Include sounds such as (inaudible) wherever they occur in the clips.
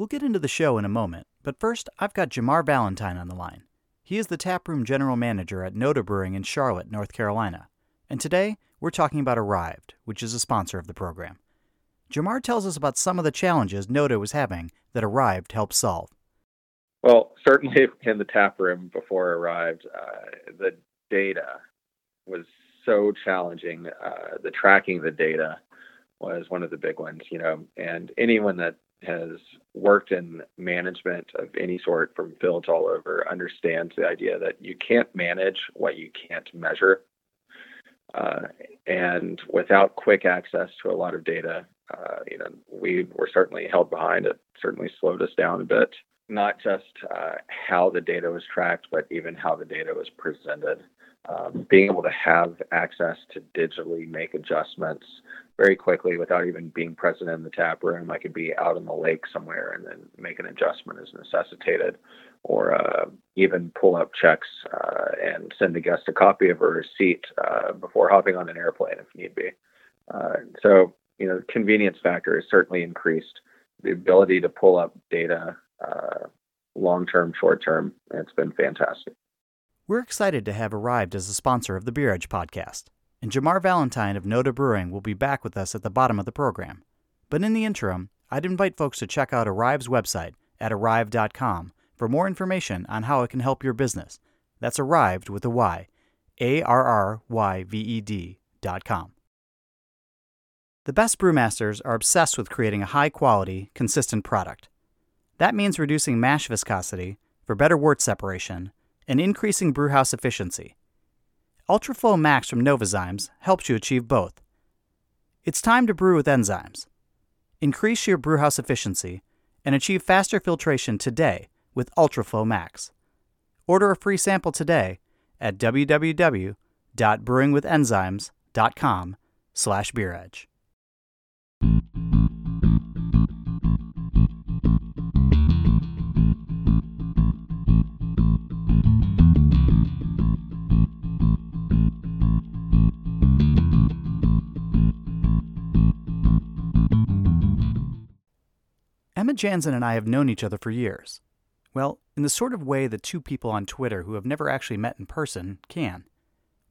We'll get into the show in a moment, but first, I've got Jamar Valentine on the line. He is the taproom general manager at Noda Brewing in Charlotte, North Carolina. And today, we're talking about Arryved, which is a sponsor of the program. Jamar tells us about some of the challenges Noda was having that Arryved helped solve. Well, certainly (laughs) in the tap room before Arryved, uh, the data was so challenging. Uh, the tracking the data was one of the big ones, you know, and anyone that has worked in management of any sort from fields all over understands the idea that you can't manage what you can't measure. Uh, and without quick access to a lot of data, uh, you know, we were certainly held behind. It certainly slowed us down a bit. Not just uh, how the data was tracked, but even how the data was presented um, being able to have access to digitally make adjustments very quickly without even being present in the tap room. I could be out in the lake somewhere and then make an adjustment as necessitated, or uh, even pull up checks uh, and send a guest a copy of a receipt uh, before hopping on an airplane if need be. Uh, so, you know, the convenience factor has certainly increased. The ability to pull up data uh, long term, short term, it's been fantastic. We're excited to have Arryved as a sponsor of the Beer Edge podcast, and Jamar Valentine of Noda Brewing will be back with us at the bottom of the program. But in the interim, I'd invite folks to check out Arryved's website at arryved.com for more information on how it can help your business. That's arrived with a Y, A R R Y V E D dot com. The best brewmasters are obsessed with creating a high quality, consistent product. That means reducing mash viscosity for better wort separation and increasing brewhouse efficiency. Ultraflow Max from Novozymes helps you achieve both. It's time to brew with enzymes. Increase your brewhouse efficiency and achieve faster filtration today with Ultraflow Max. Order a free sample today at www.brewingwithenzymes.com slash beeredge. Emma Janzen and I have known each other for years. Well, in the sort of way that two people on Twitter who have never actually met in person can.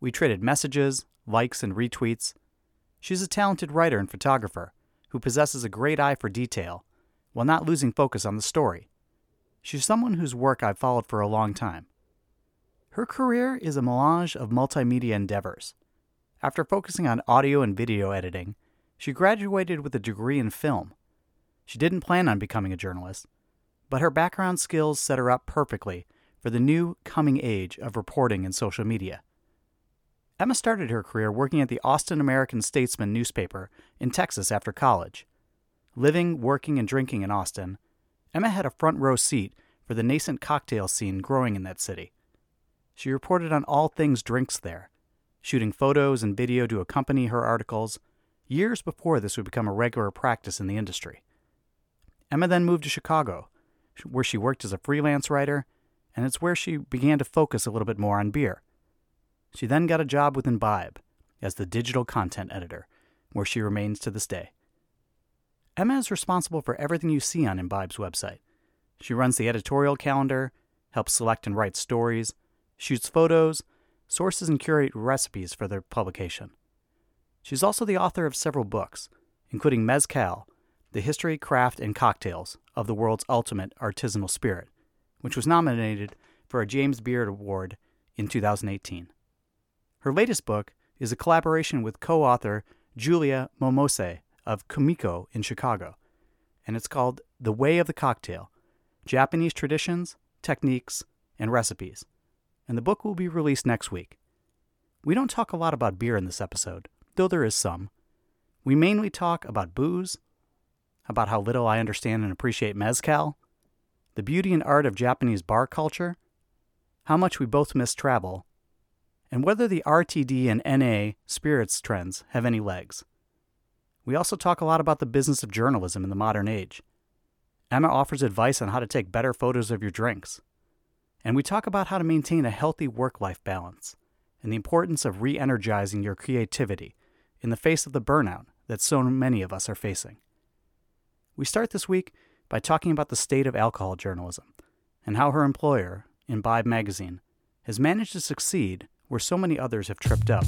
We traded messages, likes, and retweets. She's a talented writer and photographer who possesses a great eye for detail while not losing focus on the story. She's someone whose work I've followed for a long time. Her career is a melange of multimedia endeavors. After focusing on audio and video editing, she graduated with a degree in film she didn't plan on becoming a journalist, but her background skills set her up perfectly for the new coming age of reporting and social media. Emma started her career working at the Austin American Statesman newspaper in Texas after college. Living, working, and drinking in Austin, Emma had a front row seat for the nascent cocktail scene growing in that city. She reported on all things drinks there, shooting photos and video to accompany her articles, years before this would become a regular practice in the industry. Emma then moved to Chicago, where she worked as a freelance writer, and it's where she began to focus a little bit more on beer. She then got a job with Imbibe as the digital content editor, where she remains to this day. Emma is responsible for everything you see on Imbibe's website. She runs the editorial calendar, helps select and write stories, shoots photos, sources and curate recipes for their publication. She's also the author of several books, including Mezcal, the History, Craft, and Cocktails of the World's Ultimate Artisanal Spirit, which was nominated for a James Beard Award in 2018. Her latest book is a collaboration with co author Julia Momose of Kumiko in Chicago, and it's called The Way of the Cocktail Japanese Traditions, Techniques, and Recipes. And the book will be released next week. We don't talk a lot about beer in this episode, though there is some. We mainly talk about booze, about how little I understand and appreciate Mezcal, the beauty and art of Japanese bar culture, how much we both miss travel, and whether the RTD and NA spirits trends have any legs. We also talk a lot about the business of journalism in the modern age. Emma offers advice on how to take better photos of your drinks. And we talk about how to maintain a healthy work life balance and the importance of re energizing your creativity in the face of the burnout that so many of us are facing. We start this week by talking about the state of alcohol journalism and how her employer, Imbibe Magazine, has managed to succeed where so many others have tripped up,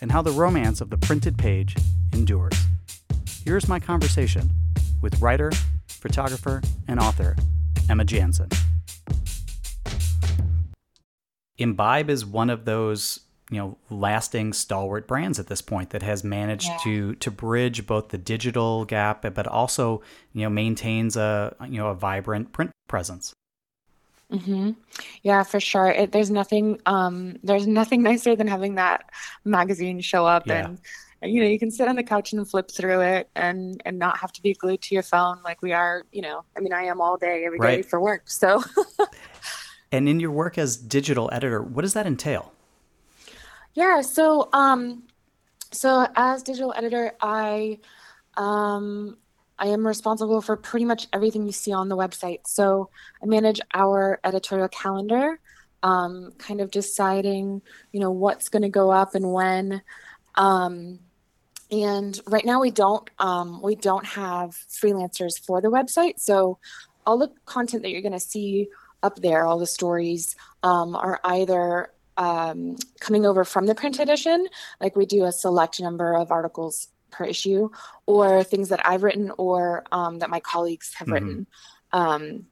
and how the romance of the printed page endures. Here's my conversation with writer, photographer, and author Emma Janzen. Imbibe is one of those you know lasting stalwart brands at this point that has managed yeah. to to bridge both the digital gap but also you know maintains a you know a vibrant print presence hmm Yeah, for sure. It, there's nothing um there's nothing (laughs) nicer than having that magazine show up yeah. and you know you can sit on the couch and flip through it and and not have to be glued to your phone like we are you know i mean i am all day every right. day for work so (laughs) and in your work as digital editor what does that entail yeah so um so as digital editor i um I am responsible for pretty much everything you see on the website. So I manage our editorial calendar, um, kind of deciding, you know, what's going to go up and when. Um, and right now we don't um, we don't have freelancers for the website. So all the content that you're going to see up there, all the stories, um, are either um, coming over from the print edition, like we do a select number of articles per issue or things that I've written or um, that my colleagues have mm-hmm. written. Um,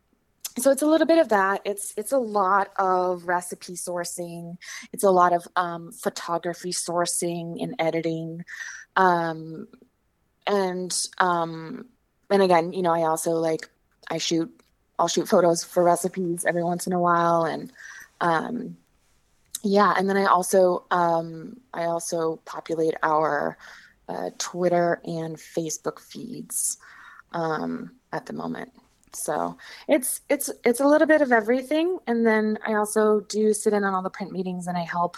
so it's a little bit of that. It's it's a lot of recipe sourcing. It's a lot of um, photography sourcing and editing, um, and um, and again, you know, I also like I shoot. I'll shoot photos for recipes every once in a while, and um, yeah, and then I also um, I also populate our uh, Twitter and Facebook feeds um, at the moment. So it's it's it's a little bit of everything, and then I also do sit in on all the print meetings, and I help.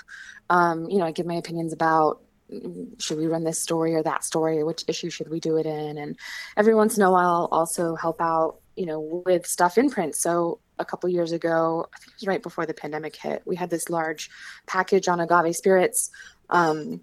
Um, you know, I give my opinions about mm, should we run this story or that story, which issue should we do it in, and every once in a while, I'll also help out. You know, with stuff in print. So a couple years ago, I think it was right before the pandemic hit, we had this large package on agave spirits. Um,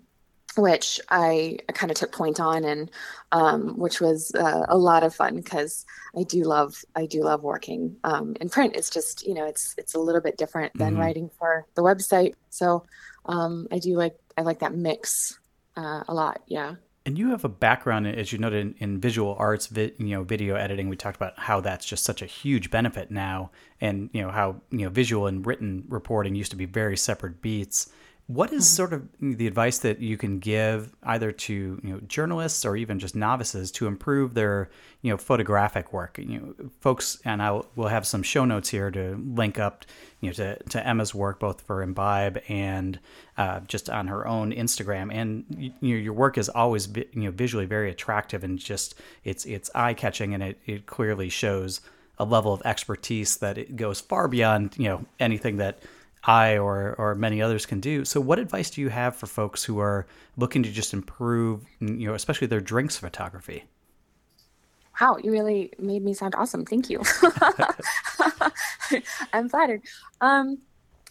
which I, I kind of took point on and um, which was uh, a lot of fun because I do love I do love working um, in print. It's just you know it's it's a little bit different than mm-hmm. writing for the website. So um, I do like I like that mix uh, a lot. Yeah. And you have a background, as you noted, in, in visual arts, vi- you know, video editing. We talked about how that's just such a huge benefit now, and you know how you know visual and written reporting used to be very separate beats. What is mm-hmm. sort of the advice that you can give either to you know journalists or even just novices to improve their you know photographic work? You know, folks, and I will have some show notes here to link up you know to, to Emma's work both for Imbibe and uh, just on her own Instagram. And you, know, your work is always you know visually very attractive and just it's it's eye catching and it it clearly shows a level of expertise that it goes far beyond you know anything that I or or many others can do. So, what advice do you have for folks who are looking to just improve, you know, especially their drinks photography? Wow, you really made me sound awesome. Thank you. (laughs) I'm flattered. Um,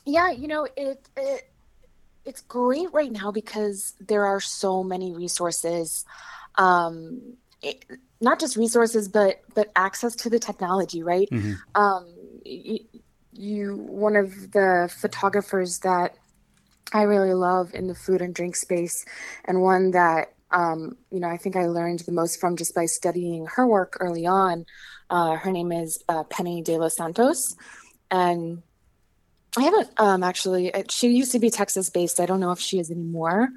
yeah, you know, it, it it's great right now because there are so many resources. Um, it, not just resources, but but access to the technology, right? Mm-hmm. Um, you one of the photographers that I really love in the food and drink space, and one that um, you know I think I learned the most from just by studying her work early on. Uh, her name is uh, Penny De Los Santos, and I haven't um, actually. Uh, she used to be Texas based. I don't know if she is anymore,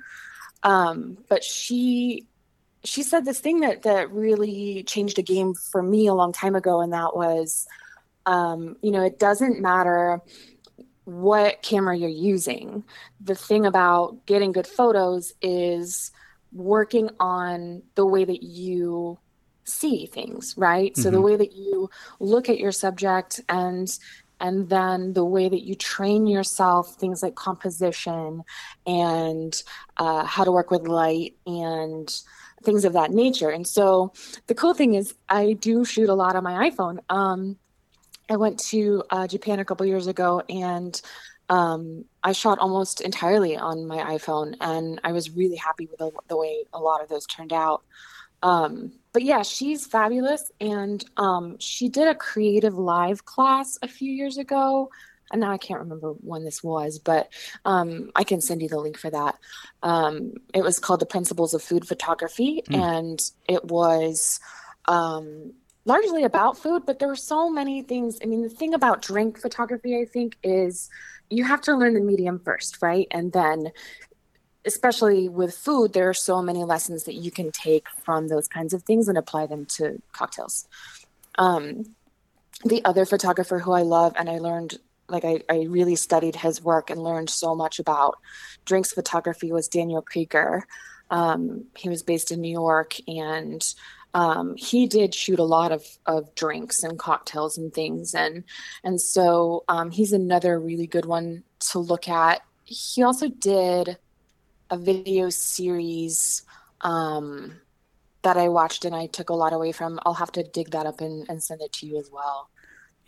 um, but she she said this thing that that really changed a game for me a long time ago, and that was um, you know, it doesn't matter what camera you're using. The thing about getting good photos is working on the way that you see things, right? Mm-hmm. So the mm-hmm. way that you look at your subject and and then the way that you train yourself things like composition and uh, how to work with light and things of that nature and so the cool thing is i do shoot a lot on my iphone um, I went to uh, Japan a couple years ago and um, I shot almost entirely on my iPhone, and I was really happy with the, the way a lot of those turned out. Um, but yeah, she's fabulous. And um, she did a CreativeLive class a few years ago. And now I can't remember when this was, but um, I can send you the link for that. Um, it was called The Principles of Food Photography. Mm. And it was um, largely about food, but there are so many things. I mean, the thing about drink photography, I think, is you have to learn the medium first, right? And then especially with food, there are so many lessons that you can take from those kinds of things and apply them to cocktails. Um, the other photographer who I love and I learned, like, I, I really studied his work and learned so much about drinks photography was Daniel Krieger. Um, he was based in New York and um, he did shoot a lot of, of drinks and cocktails and things and and so um, he's another really good one to look at he also did a video series um, that I watched and I took a lot away from. I'll have to dig that up and, and send it to you as well.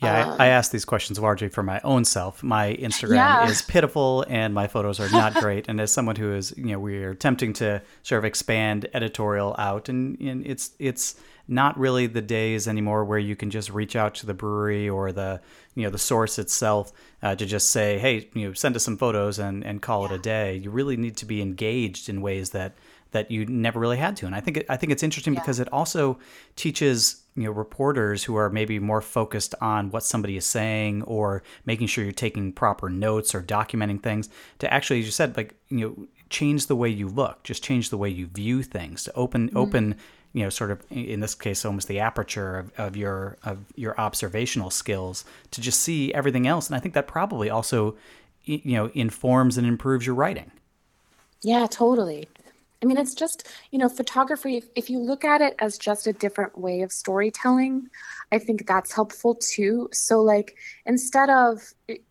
Yeah, um, I, I ask these questions largely for my own self. My Instagram yeah. is pitiful and my photos are not great. and as someone who is, you know, we're attempting to sort of expand editorial out and, and it's it's not really the days anymore where you can just reach out to the brewery or the you know the source itself uh, to just say hey you know send us some photos and and call yeah. it a day you really need to be engaged in ways that that you never really had to and i think it, i think it's interesting yeah. because it also teaches you know reporters who are maybe more focused on what somebody is saying or making sure you're taking proper notes or documenting things to actually as you said like you know change the way you look just change the way you view things to open mm-hmm. open you know, sort of in this case, almost the aperture of, of your of your observational skills to just see everything else. And I think that probably also, you know, informs and improves your writing. Yeah, totally. I mean, it's just, you know, photography, if, if you look at it as just a different way of storytelling, I think that's helpful too. So, like, instead of,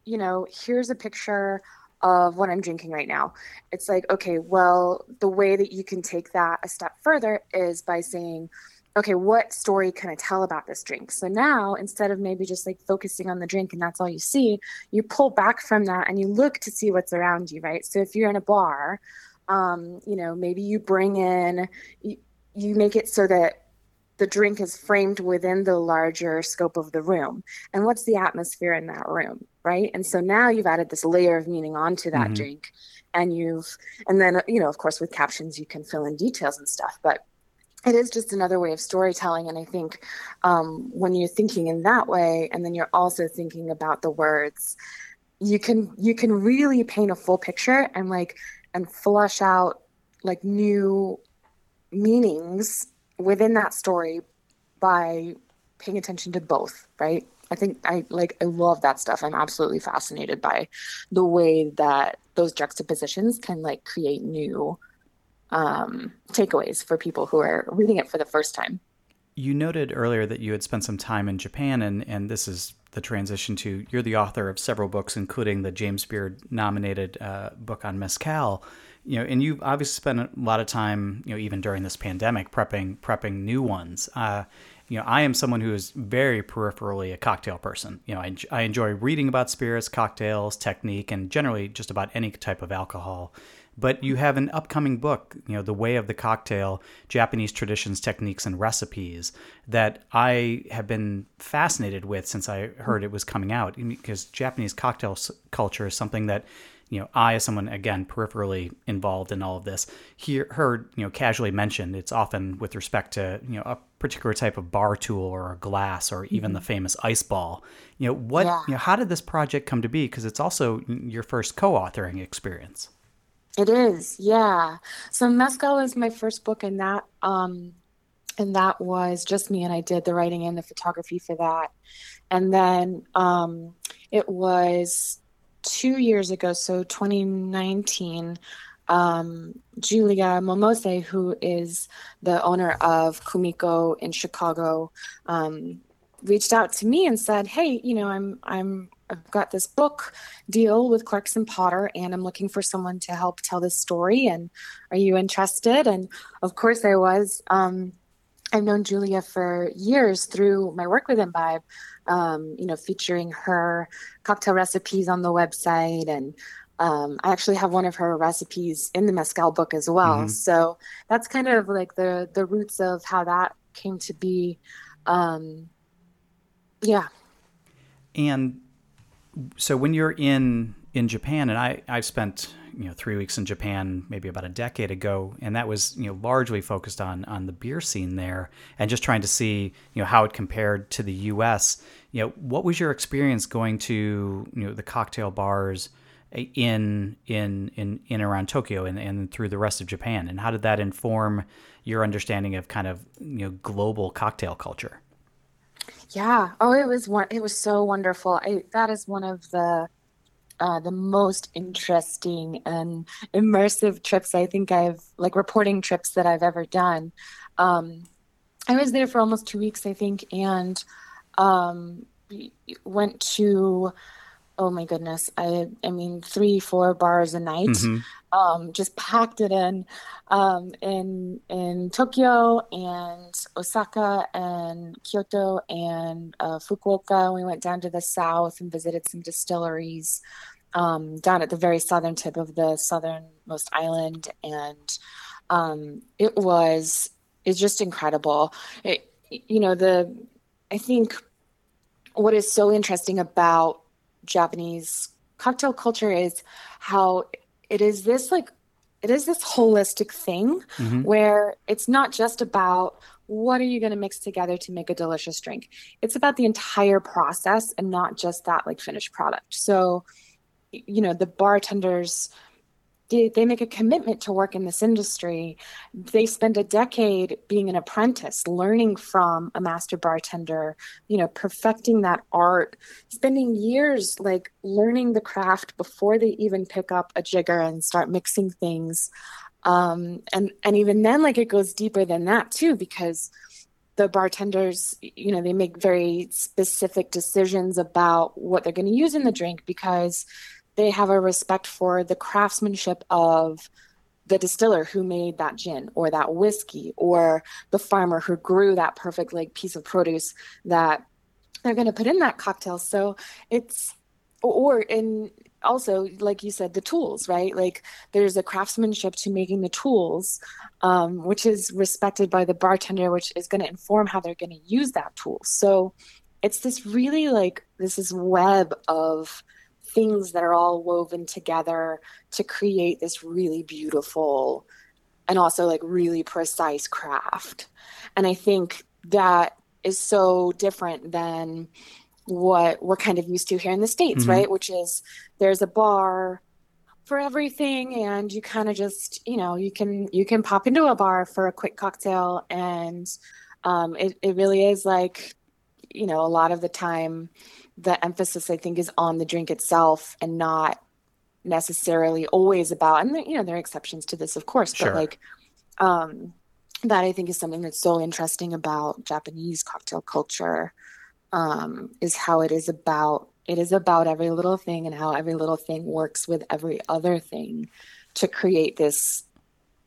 you know, here's a picture of what I'm drinking right now. It's like, okay, well, the way that you can take that a step further is by saying, okay, what story can I tell about this drink? So now instead of maybe just like focusing on the drink and that's all you see, you pull back from that and you look to see what's around you, right? So if you're in a bar, um, you know, maybe you bring in, you, you make it so that the drink is framed within the larger scope of the room and what's the atmosphere in that room right and so now you've added this layer of meaning onto that mm-hmm. drink and you've and then you know of course with captions you can fill in details and stuff but it is just another way of storytelling and i think um, when you're thinking in that way and then you're also thinking about the words you can you can really paint a full picture and like and flush out like new meanings within that story by paying attention to both, right? I think I like I love that stuff. I'm absolutely fascinated by the way that those juxtapositions can like create new um, takeaways for people who are reading it for the first time. You noted earlier that you had spent some time in Japan, and and this is the transition to you're the author of several books, including the James Beard nominated uh, book on mezcal you know, and you've obviously spent a lot of time, you know, even during this pandemic, prepping prepping new ones. Uh, you know, I am someone who is very peripherally a cocktail person. You know, I, I enjoy reading about spirits, cocktails, technique, and generally just about any type of alcohol. But you have an upcoming book, you know, The Way of the Cocktail Japanese Traditions, Techniques, and Recipes, that I have been fascinated with since I heard it was coming out. Because Japanese cocktail culture is something that you know, I, as someone again peripherally involved in all of this, hear, heard you know casually mentioned. It's often with respect to you know a particular type of bar tool or a glass or even mm-hmm. the famous ice ball. You know what? Yeah. You know, how did this project come to be? Because it's also your first co-authoring experience. It is, yeah. So Mezcal is my first book, and that um, and that was just me, and I did the writing and the photography for that. And then um, it was two years ago, so 2019, um, Julia Momose, who is the owner of Kumiko in Chicago, um, reached out to me and said, "Hey, you know, I'm I'm I've got this book deal with Clarkson Potter, and I'm looking for someone to help tell this story. And are you interested?" And of course, I was. Um, I've known Julia for years through my work with Imbibe, um, you know, featuring her cocktail recipes on the website and um, I actually have one of her recipes in the mezcal book as well. Mm-hmm. So that's kind of like the the roots of how that came to be. Um, yeah. And so when you're in in Japan, and I I've spent you know three weeks in Japan maybe about a decade ago, and that was you know largely focused on on the beer scene there, and just trying to see you know how it compared to the U.S. You know, what was your experience going to you know the cocktail bars eh, in in in in around Tokyo and, and through the rest of Japan, and how did that inform your understanding of kind of you know global cocktail culture? Yeah. Oh, it was one. It was so wonderful. I, that is one of the uh, the most interesting and immersive trips I think I've like reporting trips that I've ever done. Um, I was there for almost two weeks, I think, and um, went to oh my goodness. I i mean three four bars a night mm-hmm. um, just packed it in um, in in tokyo and osaka and kyoto and uh, fukuoka. We went down to the south and visited some distilleries um, down at the very southern tip of the southernmost island. And um, it was it's just incredible. It, you know the i think what is so interesting about Japanese cocktail culture is how it is this like it is this holistic thing mm-hmm. where it's not just about what are you going to mix together to make a delicious drink it's about the entire process and not just that like finished product so you know the bartenders they make a commitment to work in this industry. They spend a decade being an apprentice, learning from a master bartender, you know, perfecting that art, spending years like learning the craft before they even pick up a jigger and start mixing things. Um, and and even then, like it goes deeper than that too, because the bartenders, you know, they make very specific decisions about what they're going to use in the drink because they have a respect for the craftsmanship of the distiller who made that gin or that whiskey or the farmer who grew that perfect like piece of produce that they're going to put in that cocktail. So it's or in also like you said the tools right? Like there's a craftsmanship to making the tools um, which is respected by the bartender which is going to inform how they're going to use that tool. So it's this really like this is web of things that are all woven together to create this really beautiful and also like really precise craft. And I think that is so different than what we're kind of used to here in the States, mm-hmm. right? Which is there's a bar for everything and you kind of just, you know, you can you can pop into a bar for a quick cocktail and um, it, it really is like, you know, a lot of the time the emphasis I think is on the drink itself and not necessarily always about and you know there are exceptions to this of course sure. but like um that I think is something that's so interesting about Japanese cocktail culture um is how it is about it is about every little thing and how every little thing works with every other thing to create this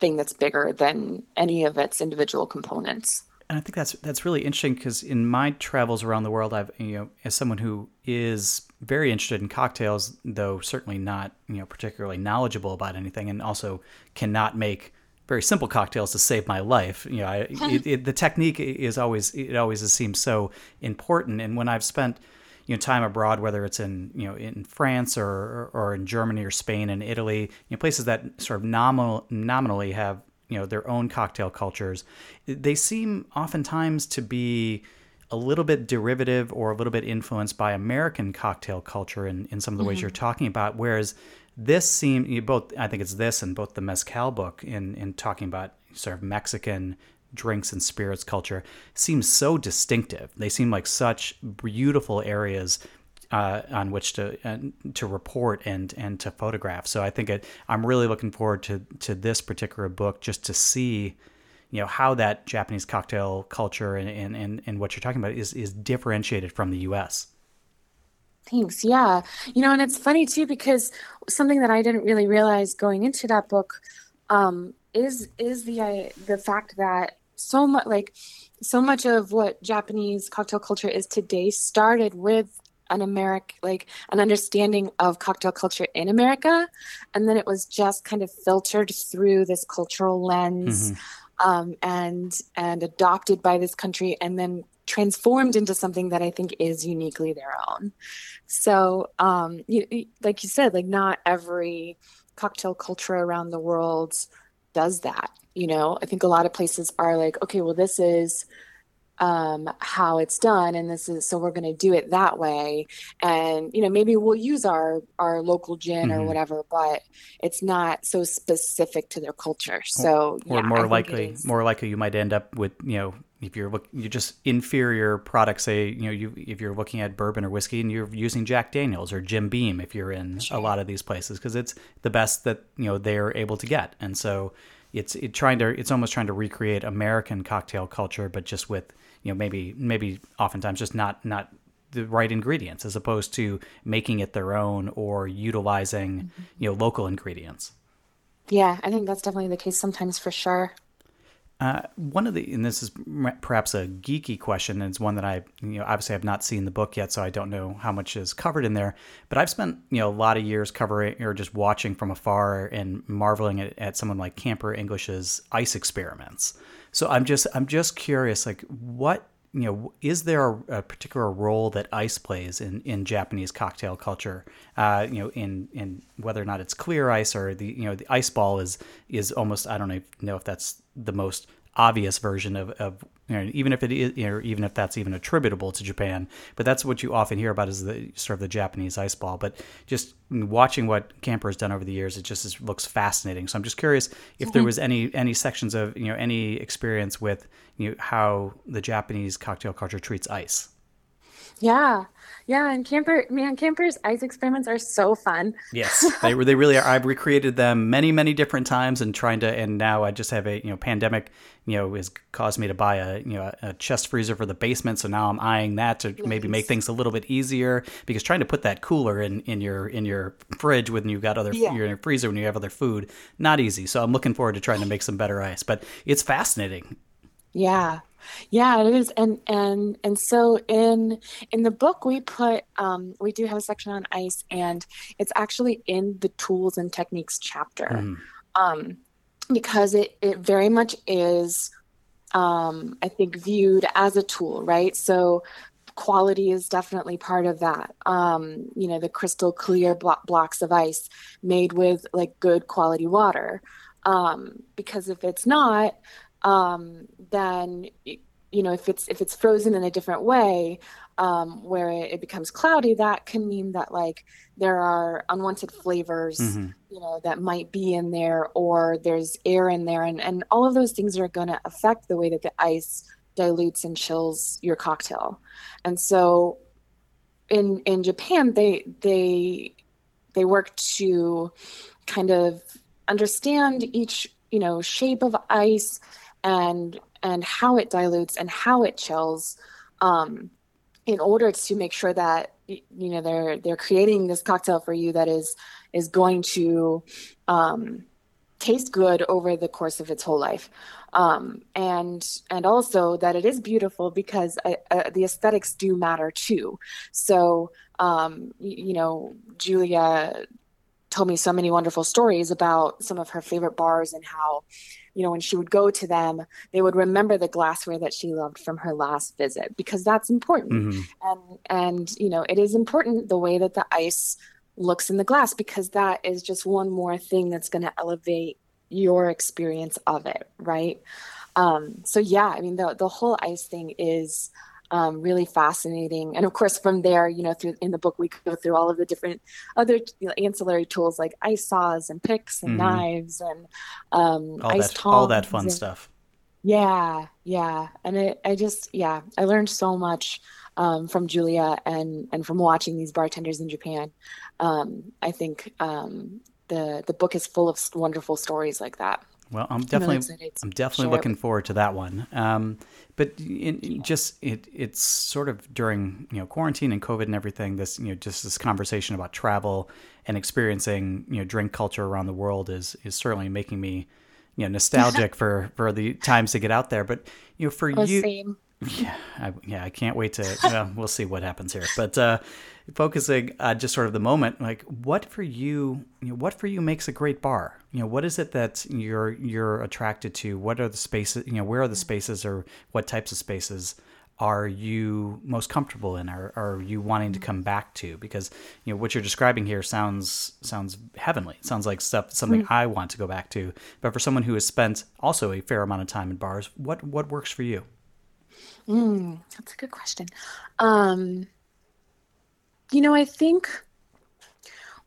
thing that's bigger than any of its individual components and I think that's that's really interesting because in my travels around the world, I've you know as someone who is very interested in cocktails, though certainly not you know particularly knowledgeable about anything, and also cannot make very simple cocktails to save my life. You know, I, (laughs) it, it, the technique is always it always seems so important. And when I've spent you know time abroad, whether it's in you know in France or or in Germany or Spain and Italy, you know places that sort of nominal nominally have you know their own cocktail cultures they seem oftentimes to be a little bit derivative or a little bit influenced by american cocktail culture in, in some of the mm-hmm. ways you're talking about whereas this seems you both i think it's this and both the mezcal book in in talking about sort of mexican drinks and spirits culture seems so distinctive they seem like such beautiful areas uh, on which to uh, to report and and to photograph. So I think it, I'm really looking forward to to this particular book just to see, you know, how that Japanese cocktail culture and and, and, and what you're talking about is is differentiated from the U.S. Thanks. Yeah, you know, and it's funny too because something that I didn't really realize going into that book um, is is the uh, the fact that so much like so much of what Japanese cocktail culture is today started with an American, like an understanding of cocktail culture in America, and then it was just kind of filtered through this cultural lens, mm-hmm. um, and and adopted by this country, and then transformed into something that I think is uniquely their own. So, um, you, like you said, like not every cocktail culture around the world does that. You know, I think a lot of places are like, okay, well, this is um, how it's done, and this is so we're going to do it that way. And you know, maybe we'll use our our local gin mm-hmm. or whatever, but it's not so specific to their culture. So, or, yeah, more likely, more likely, you might end up with you know if you're look, you just inferior products. Say you know you if you're looking at bourbon or whiskey and you're using Jack Daniels or Jim Beam if you're in sure. a lot of these places because it's the best that you know they're able to get, and so it's it trying to it's almost trying to recreate American cocktail culture, but just with you know maybe maybe oftentimes just not not the right ingredients as opposed to making it their own or utilizing mm-hmm. you know local ingredients. Yeah, I think that's definitely the case sometimes for sure. Uh, one of the, and this is perhaps a geeky question, and it's one that I, you know, obviously I've not seen the book yet, so I don't know how much is covered in there. But I've spent, you know, a lot of years covering or just watching from afar and marveling at, at someone like Camper English's ice experiments. So I'm just, I'm just curious, like, what you know, is there a, a, particular role that ice plays in, in Japanese cocktail culture? Uh, you know, in in whether or not it's clear ice or the you know the ice ball is is almost I don't know if that's the most obvious version of, of you know, even if it is, you know, even if that's even attributable to Japan. But that's what you often hear about is the sort of the Japanese ice ball. But just watching what Camper has done over the years, it just is, looks fascinating. So I'm just curious if there was any any sections of you know any experience with you know how the Japanese cocktail culture treats ice. Yeah. Yeah, and camper man, campers ice experiments are so fun. Yes, (laughs) they were. They really are. I've recreated them many, many different times, and trying to. And now I just have a you know pandemic. You know, has caused me to buy a you know a chest freezer for the basement. So now I'm eyeing that to nice. maybe make things a little bit easier because trying to put that cooler in in your in your fridge when you've got other yeah. your freezer when you have other food not easy. So I'm looking forward to trying to make some better ice. But it's fascinating. Yeah, yeah, it is, and and and so in in the book we put um, we do have a section on ice, and it's actually in the tools and techniques chapter, mm. um, because it it very much is, um, I think, viewed as a tool, right? So quality is definitely part of that. Um, you know, the crystal clear blo- blocks of ice made with like good quality water. Um, because if it's not, um, then you know if it's if it's frozen in a different way um, where it, becomes cloudy that can mean that like there are unwanted flavors mm-hmm. you know that might be in there or there's air in there and, and all of those things are going to affect the way that the ice dilutes and chills your cocktail and so in in japan they they they work to kind of understand each you know shape of ice and and how it dilutes and how it chills um, in order to make sure that you know they're they're creating this cocktail for you that is is going to um, taste good over the course of its whole life. Um, and and also that it is beautiful because uh, uh, the aesthetics do matter too. So um, you know julia told me so many wonderful stories about some of her favorite bars and how you know, when she would go to them, they would remember the glassware that she loved from her last visit because that's important. Mm-hmm. And and you know, it is important the way that the ice looks in the glass because that is just one more thing that's going to elevate your experience of it, right? Um, so yeah, I mean the the whole ice thing is um, really fascinating. And of course, from there, you know, through in the book, we go through all of the different other you know, ancillary tools like ice saws and picks and mm-hmm. knives and um, all ice that, tongs. All that fun and, stuff. Yeah, yeah, and it, I just, yeah, I learned so much um, from Julia and and from watching these bartenders in Japan. Um, I think um, the the book is full of wonderful stories like that. Well, I'm definitely I'm, definitely looking forward to that one. Um, but in, in just it it's sort of during you know quarantine and COVID and everything. This you know just this conversation about travel and experiencing you know drink culture around the world is is certainly making me you know nostalgic (laughs) for for the times to get out there. But you know for oh, you. Same (laughs) Yeah, I, yeah, I can't wait to. Well, we'll see what happens here, but uh, focusing on just sort of the moment, like what for you, you know, what for you makes a great bar? You know, what is it that you're you're attracted to? What are the spaces? You know, where are the spaces, or what types of spaces are you most comfortable in? Are are you wanting to come back to? Because you know what you're describing here sounds sounds heavenly. It sounds like stuff something mm. I want to go back to. But for someone who has spent also a fair amount of time in bars, what what works for you? Mm, that's a good question. Um, you know, I think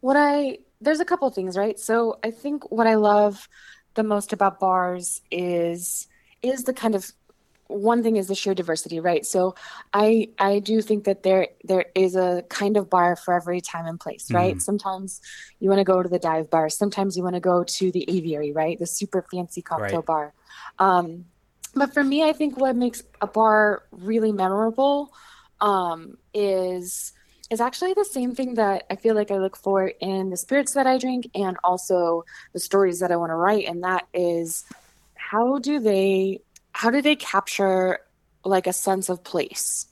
what I there's a couple things, right? So I think what I love the most about bars is is the kind of one thing is the sheer diversity, right? So I I do think that there there is a kind of bar for every time and place, right? Mm. Sometimes you want to go to the dive bar, sometimes you want to go to the aviary, right? The super fancy cocktail right. bar. Um, but for me, I think what makes a bar really memorable um, is is actually the same thing that I feel like I look for in the spirits that I drink and also the stories that I want to write. And that is how do they how do they capture like a sense of place?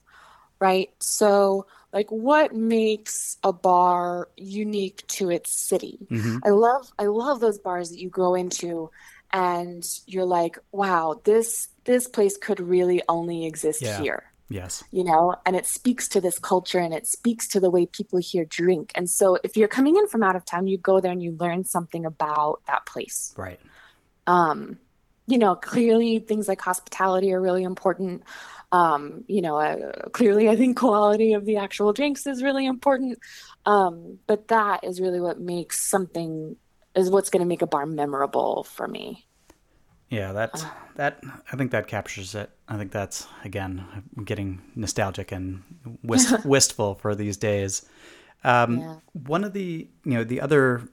Right. So like what makes a bar unique to its city? Mm-hmm. I love I love those bars that you go into and you're like, wow, this this place could really only exist yeah. here. Yes. You know, and it speaks to this culture and it speaks to the way people here drink. And so if you're coming in from out of town, you go there and you learn something about that place. Right. Um, you know, clearly things like hospitality are really important. Um, you know, uh, clearly I think quality of the actual drinks is really important. Um, but that is really what makes something is what's going to make a bar memorable for me. Yeah, that uh, that I think that captures it. I think that's again getting nostalgic and wist- (laughs) wistful for these days. Um, yeah. One of the you know the other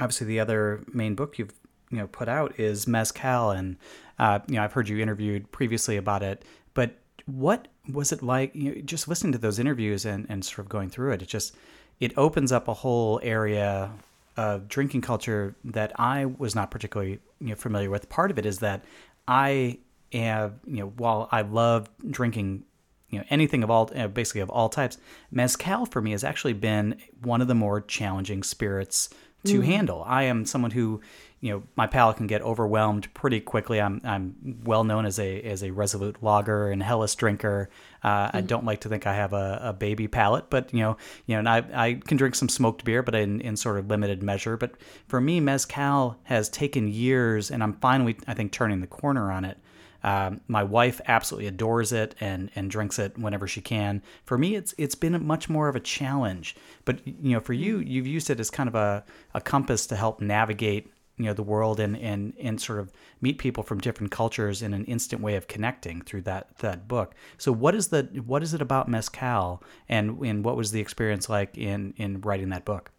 obviously the other main book you've you know put out is mezcal, and uh, you know I've heard you interviewed previously about it. But what was it like? You know, just listening to those interviews and and sort of going through it, it just it opens up a whole area of drinking culture that I was not particularly you know, familiar with. Part of it is that I am, you know, while I love drinking, you know, anything of all, basically of all types, mezcal for me has actually been one of the more challenging spirits to mm. handle. I am someone who, you know, my palate can get overwhelmed pretty quickly. I'm I'm well known as a as a resolute lager and Helles drinker. Uh, mm. I don't like to think I have a, a baby palate, but you know, you know, and I I can drink some smoked beer, but in in sort of limited measure. But for me, mezcal has taken years, and I'm finally I think turning the corner on it. Um, my wife absolutely adores it and and drinks it whenever she can. For me, it's it's been much more of a challenge. But you know, for you, you've used it as kind of a, a compass to help navigate you know the world and and and sort of meet people from different cultures in an instant way of connecting through that that book. So what is the what is it about mezcal and and what was the experience like in in writing that book?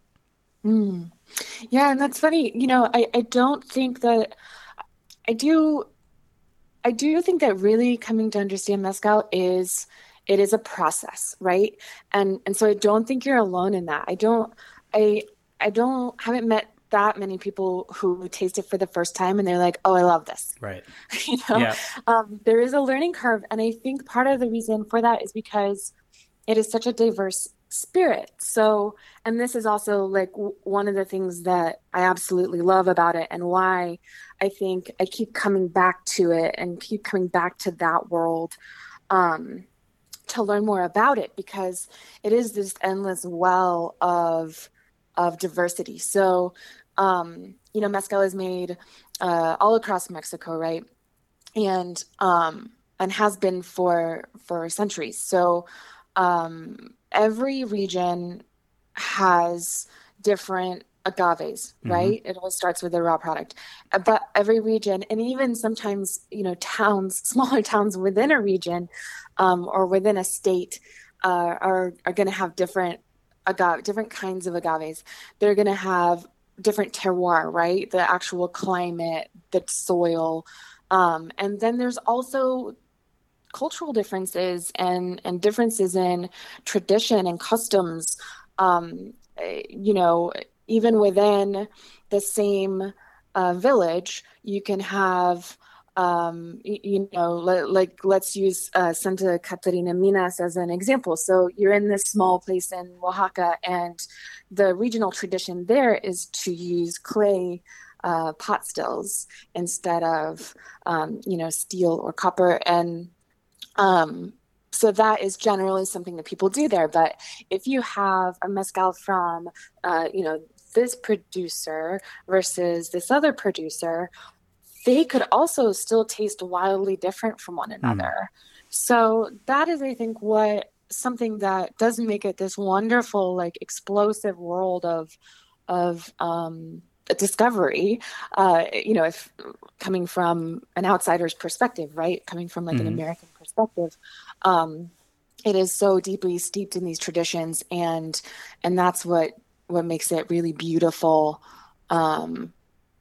Mm. Yeah, and that's funny. You know, I I don't think that I do I do think that really coming to understand mezcal is it is a process, right? And and so I don't think you're alone in that. I don't I I don't haven't met that many people who taste it for the first time and they're like, "Oh, I love this." Right. (laughs) you know, yeah. um, there is a learning curve, and I think part of the reason for that is because it is such a diverse spirit. So, and this is also like w- one of the things that I absolutely love about it and why I think I keep coming back to it and keep coming back to that world um, to learn more about it because it is this endless well of of diversity. So, um, you know, mezcal is made uh, all across Mexico, right? And um, and has been for for centuries. So um, every region has different agaves, mm-hmm. right? It all starts with a raw product. Uh, but every region, and even sometimes, you know, towns, (laughs) smaller towns within a region um, or within a state uh, are, are going to have different agave, different kinds of agaves. They're going to have different terroir, right? The actual climate, the soil. Um, and then there's also cultural differences and and differences in tradition and customs um, eh, you know even within the same uh, village you can have um, you, know, like let's use uh, Santa Catarina Minas as an example. So you're in this small place in Oaxaca, and the regional tradition there is to use clay uh, pot stills instead of, um, you know, steel or copper. And um, so that is generally something that people do there. But if you have a mezcal from, uh, you know, this producer versus this other producer, they could also still taste wildly different from one hmm. another. Mm. So that is, I think, what something that does make it this wonderful, like explosive world of of um, discovery. Uh, you know, if coming from an outsider's perspective, right, coming from like mm. an hmm. American perspective. Um, it is so deeply steeped in these traditions and and that's what what makes it really beautiful um,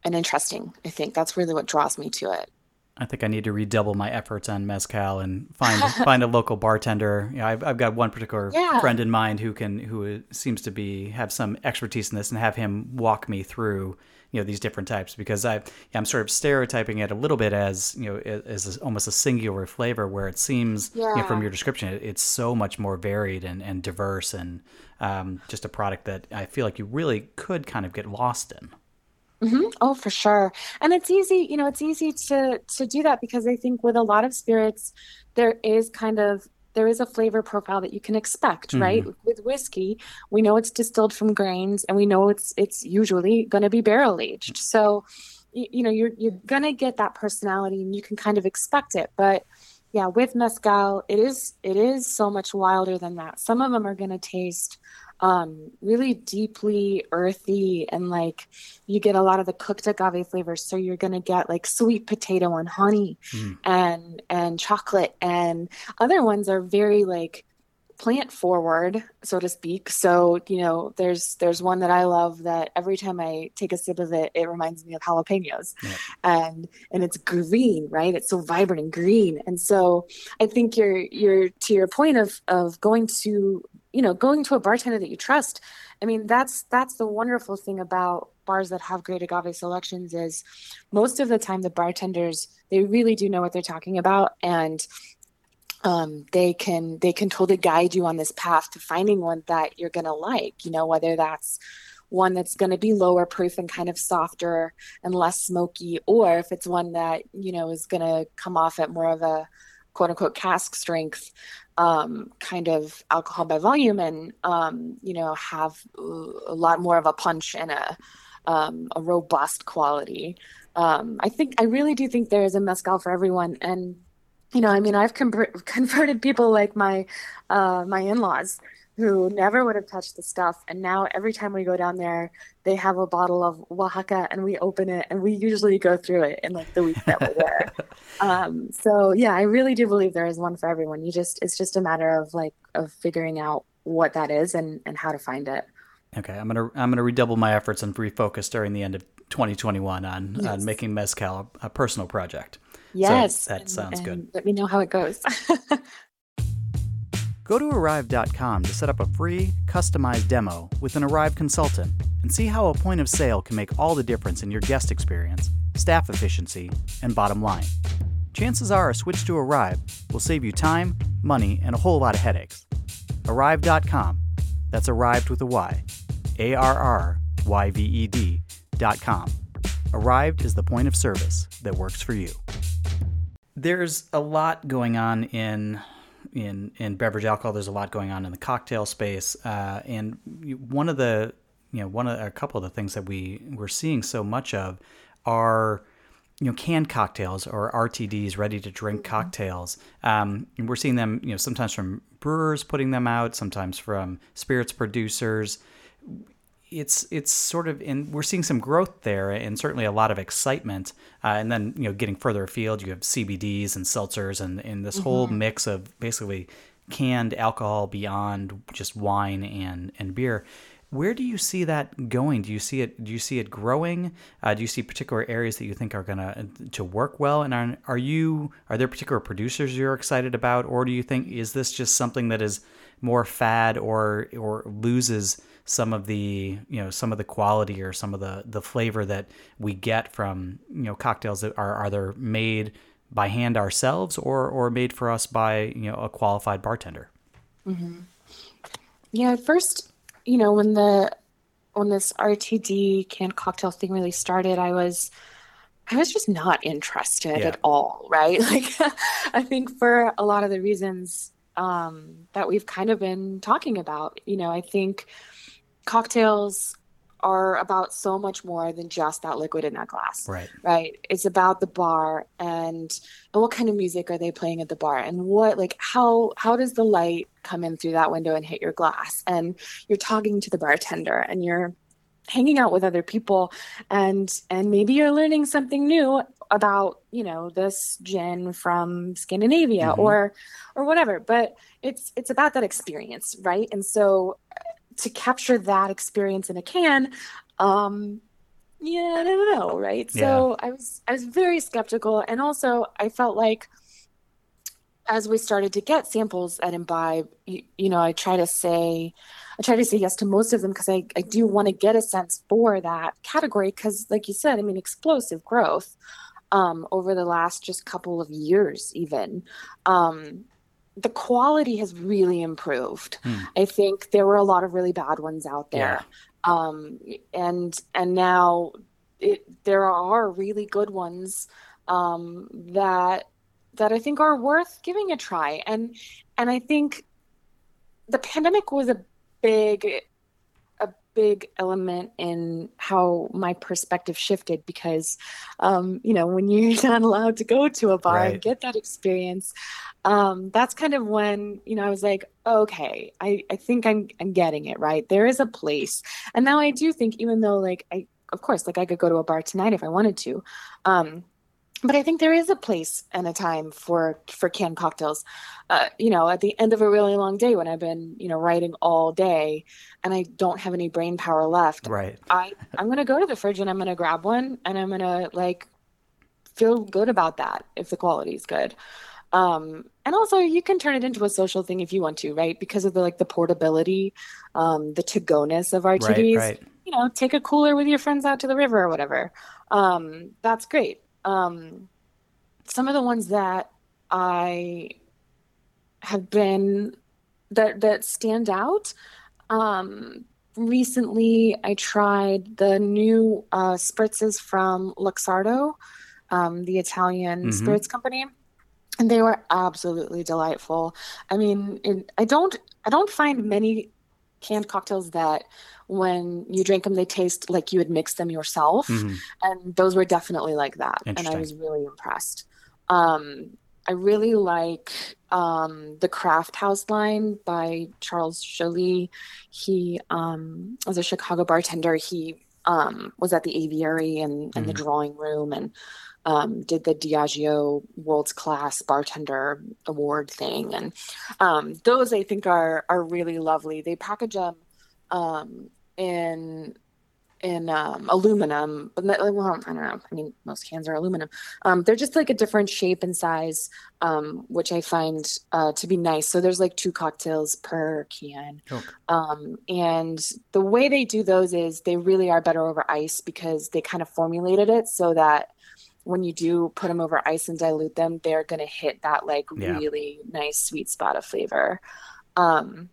and interesting. I think that's really what draws me to it. I think I need to redouble my efforts on mezcal and find (laughs) find a local bartender. You know, I've, I've got one particular yeah. friend in mind who can who seems to be have some expertise in this, and have him walk me through you know these different types because I I'm sort of stereotyping it a little bit as you know as almost a singular flavor where it seems yeah. you know, from your description it, it's so much more varied and, and diverse and um, just a product that I feel like you really could kind of get lost in. Mm-hmm. Oh, for sure. And it's easy, you know, it's easy to to do that because I think with a lot of spirits, there is kind of there is a flavor profile that you can expect, mm-hmm. right? With whiskey, we know it's distilled from grains, and we know it's it's usually going to be barrel aged. So, you, you know, you're you're going to get that personality, and you can kind of expect it. But yeah, with mezcal, it is it is so much wilder than that. Some of them are going to taste um, really deeply earthy and like you get a lot of the cooked agave flavors. So you're gonna get like sweet potato and honey mm. and and chocolate and other ones are very like plant forward so to speak so you know there's there's one that i love that every time i take a sip of it it reminds me of jalapenos yeah. and and it's green right it's so vibrant and green and so i think you're you're to your point of of going to you know going to a bartender that you trust. I mean that's that's the wonderful thing about bars that have great agave selections is most of the time the bartenders they really do know what they're talking about and um, they can they can totally guide you on this path to finding one that you're gonna like you know whether that's one that's going to be lower proof and kind of softer and less smoky or if it's one that you know is going to come off at more of a quote unquote cask strength um, kind of alcohol by volume and um, you know have a lot more of a punch and a um, a robust quality. Um, I think I really do think there is a mezcal for everyone, and you know, I mean, I've (laughs) converted people like my uh, my in laws who never would have touched the stuff. And now every time we go down there, they have a bottle of Oaxaca and we open it and we usually go through it in like the week that we're there. (laughs) um, so yeah, I really do believe there is one for everyone. You just, it's just a matter of like, of figuring out what that is and, and how to find it. Okay. I'm going to, I'm going to redouble my efforts and refocus during the end of 2021 on, yes. on making Mezcal a, personal project. Yes. So that sounds and, and good. Let me know how it goes. (laughs) Go to Arryved.com to set up a free, customized demo with an Arryved consultant and see how a point of sale can make all the difference in your guest experience, staff efficiency, and bottom line. Chances are a switch to Arryved will save you time, money, and a whole lot of headaches. Arryved.com. That's arrived with a Y. A R R Y V E D.com. Arryved is the point of service that works for you. There's a lot going on in in in beverage alcohol. There's a lot going on in the cocktail space, uh, and one of the you know one of a couple of the things that we we're seeing so much of are you know canned cocktails or RTDs, ready to drink mm-hmm. cocktails. Um, we're seeing them you know sometimes from brewers putting them out, sometimes from spirits producers it's it's sort of in we're seeing some growth there and certainly a lot of excitement uh, and then you know getting further afield you have CBDs and seltzers and, and this mm-hmm. whole mix of basically canned alcohol beyond just wine and and beer. Where do you see that going? Do you see it do you see it growing? Uh, do you see particular areas that you think are going to to work well? And are, are you are there particular producers you're excited about? Or do you think is this just something that is more fad or or loses some of the you know some of the quality or some of the the flavor that we get from you know cocktails that are either made by hand ourselves or or made for us by you know a qualified bartender. Mm-hmm. Yeah, at first, you know, when the when this RTD canned cocktail thing really started, I was I was just not interested yeah. at all, right? (laughs) Like I think for a lot of the reasons um, that we've kind of been talking about, you know, I think cocktails are about so much more than just that liquid in that glass. Right. Right. It's about the bar and, and what kind of music are they playing at the bar and what like how how does the light come in through that window and hit your glass and you're talking to the bartender and you're hanging out with other people and and maybe you're learning something new about you know this gin from Scandinavia mm-hmm. or or whatever but it's it's about that experience right and so to capture that experience in a can um yeah i don't know right yeah. so i was i was very skeptical and also i felt like as we started to get samples at imbibe you, you know i try to say i try to say yes to most of them because I, I do want to get a sense for that category because like you said i mean explosive growth um, over the last just couple of years even um, the quality has really improved. Hmm. I think there were a lot of really bad ones out there. Yeah. Um, and and now it, there are really good ones um, that that I think are worth giving a try. And and I think the pandemic was a big big element in how my perspective shifted because um, you know when you're (laughs) not allowed to go to a bar right. and get that experience um, that's kind of when you know i was like okay I, I think I'm, I'm getting it right there is a place and now i do think even though like i of course like i could go to a bar tonight if i wanted to um, but I think there is a place and a time for for canned cocktails. Uh, you know, at the end of a really long day when I've been you know writing all day and I don't have any brain power left. Right. I I'm gonna go to the fridge and I'm gonna grab one and I'm gonna like feel good about that if the quality is good. Um, and also you can turn it into a social thing if you want to, right? Because of the like the portability, um, the to go ness of RTDs. Right, right. You know, take a cooler with your friends out to the river or whatever. Um, that's great um, some of the ones that I have been that that stand out. Um, recently, I tried the new uh, spritzes from Luxardo, um, the Italian mm-hmm. spirits company, and they were absolutely delightful. I mean, it, I don't I don't find many canned cocktails that when you drink them they taste like you had mixed them yourself. Mm-hmm. and those were definitely like that. And i was really impressed. Um, i really like um, the craft house line by charles joly. He um, was a chicago bartender. He um, was at the aviary and, and mm-hmm. the drawing room. And um, did the Diageo World's Class Bartender Award thing, and um, those I think are are really lovely. They package them um, in in um, aluminum, but well, I don't know. I mean, most cans are aluminum. Um, they're just like a different shape and size, um, which I find uh, to be nice. So there's like two cocktails per can, um, and the way they do those is they really are better over ice because they kind of formulated it so that when you do put them over ice and dilute them, they're going to hit that like yeah. really nice sweet spot of flavor. Um,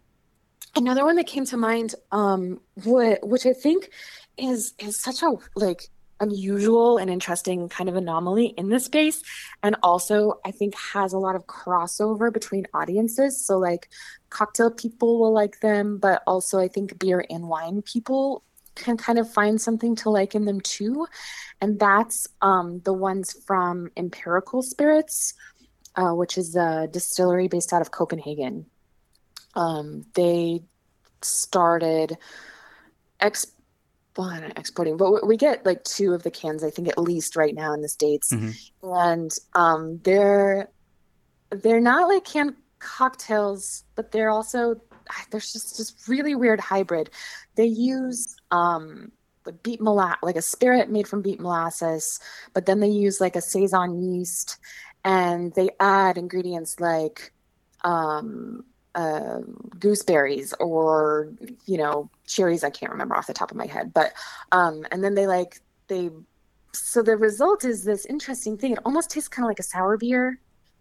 another one that came to mind, um, what, which I think is is such a like unusual and interesting kind of anomaly in this space, and also I think has a lot of crossover between audiences. So like cocktail people will like them, but also I think beer and wine people can kind of find something to like in them too. And that's um, the ones from Empirical Spirits, uh, which is a distillery based out of Copenhagen. Um, they started ex- well, exporting, but we get like two of the cans, I think, at least right now in the states, mm-hmm. and um, they're they're not like canned cocktails, but they're also there's just this really weird hybrid. They use um, beet molasses, like a spirit made from beet molasses, but then they use like a saison yeast, and they add ingredients like um, uh, gooseberries or you know cherries. I can't remember off the top of my head, but um, and then they like they. So the result is this interesting thing. It almost tastes kind of like a sour beer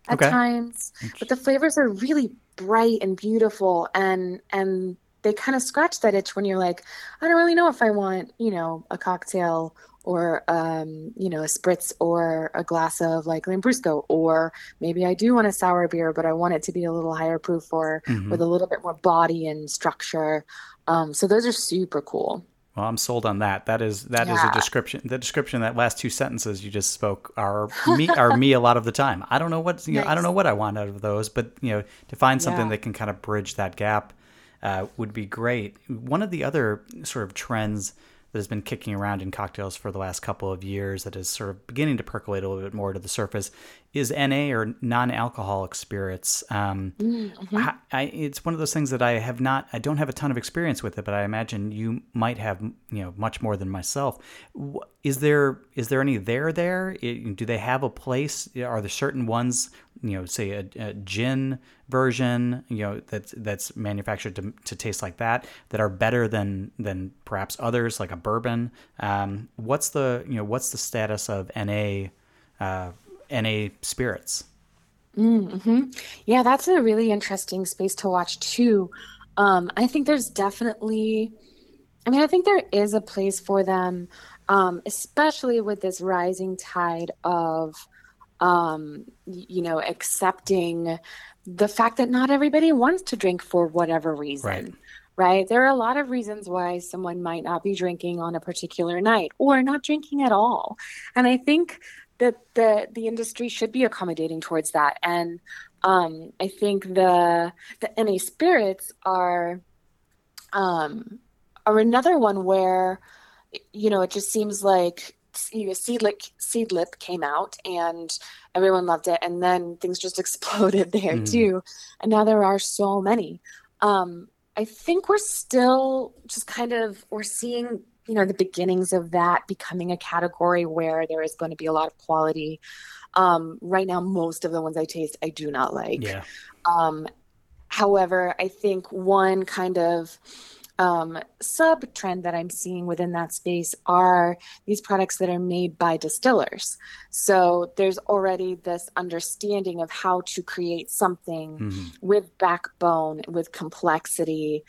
at Okay. times, but the flavors are really bright and beautiful, and and they kind of scratch that itch when you're like, I don't really know if I want you know a cocktail or um, you know a spritz or a glass of like Lambrusco, or maybe I do want a sour beer, but I want it to be a little higher proof or Mhm. with a little bit more body and structure. Um, so those are super cool. Well, I'm sold on that. That is that is Yeah. a description. The description that last two sentences you just spoke are me are me a lot of the time. I don't know what you know. I don't know what I want out of those, but you know, to find something Yeah. that can kind of bridge that gap uh, would be great. One of the other sort of trends that has been kicking around in cocktails for the last couple of years that is sort of beginning to percolate a little bit more to the surface is NA or non-alcoholic spirits. Um, Mm-hmm. I, I, it's one of those things that I have not, I don't have a ton of experience with it, but I imagine you might have, you know, much more than myself. Is there, is there any there there? Do they have a place? Are there certain ones, you know, say a, a gin version, you know, that's that's manufactured to, to taste like that, that are better than than perhaps others, like a bourbon? Um, what's the, you know, what's the status of NA, uh, NA spirits? hmm Yeah, that's a really interesting space to watch too. Um, I think there's definitely, I mean, I think there is a place for them, um, especially with this rising tide of, um, you know, accepting the fact that not everybody wants to drink for whatever reason. Right. Right. There are a lot of reasons why someone might not be drinking on a particular night or not drinking at all. And I think that the the industry should be accommodating towards that. And um, I think the the NA spirits are um, are another one where you know it just seems like you know, Seedlip Seedlip came out and everyone loved it, and then things just (laughs) exploded there Mhm. too. And now there are so many. Um, I think we're still just kind of we're seeing you know the beginnings of that becoming a category where there is going to be a lot of quality. Um, right now, most of the ones I taste, I do not like. Yeah. Um, however, I think one kind of um, sub trend that I'm seeing within that space are these products that are made by distillers. So there's already this understanding of how to create something Mhm. with backbone, with complexity,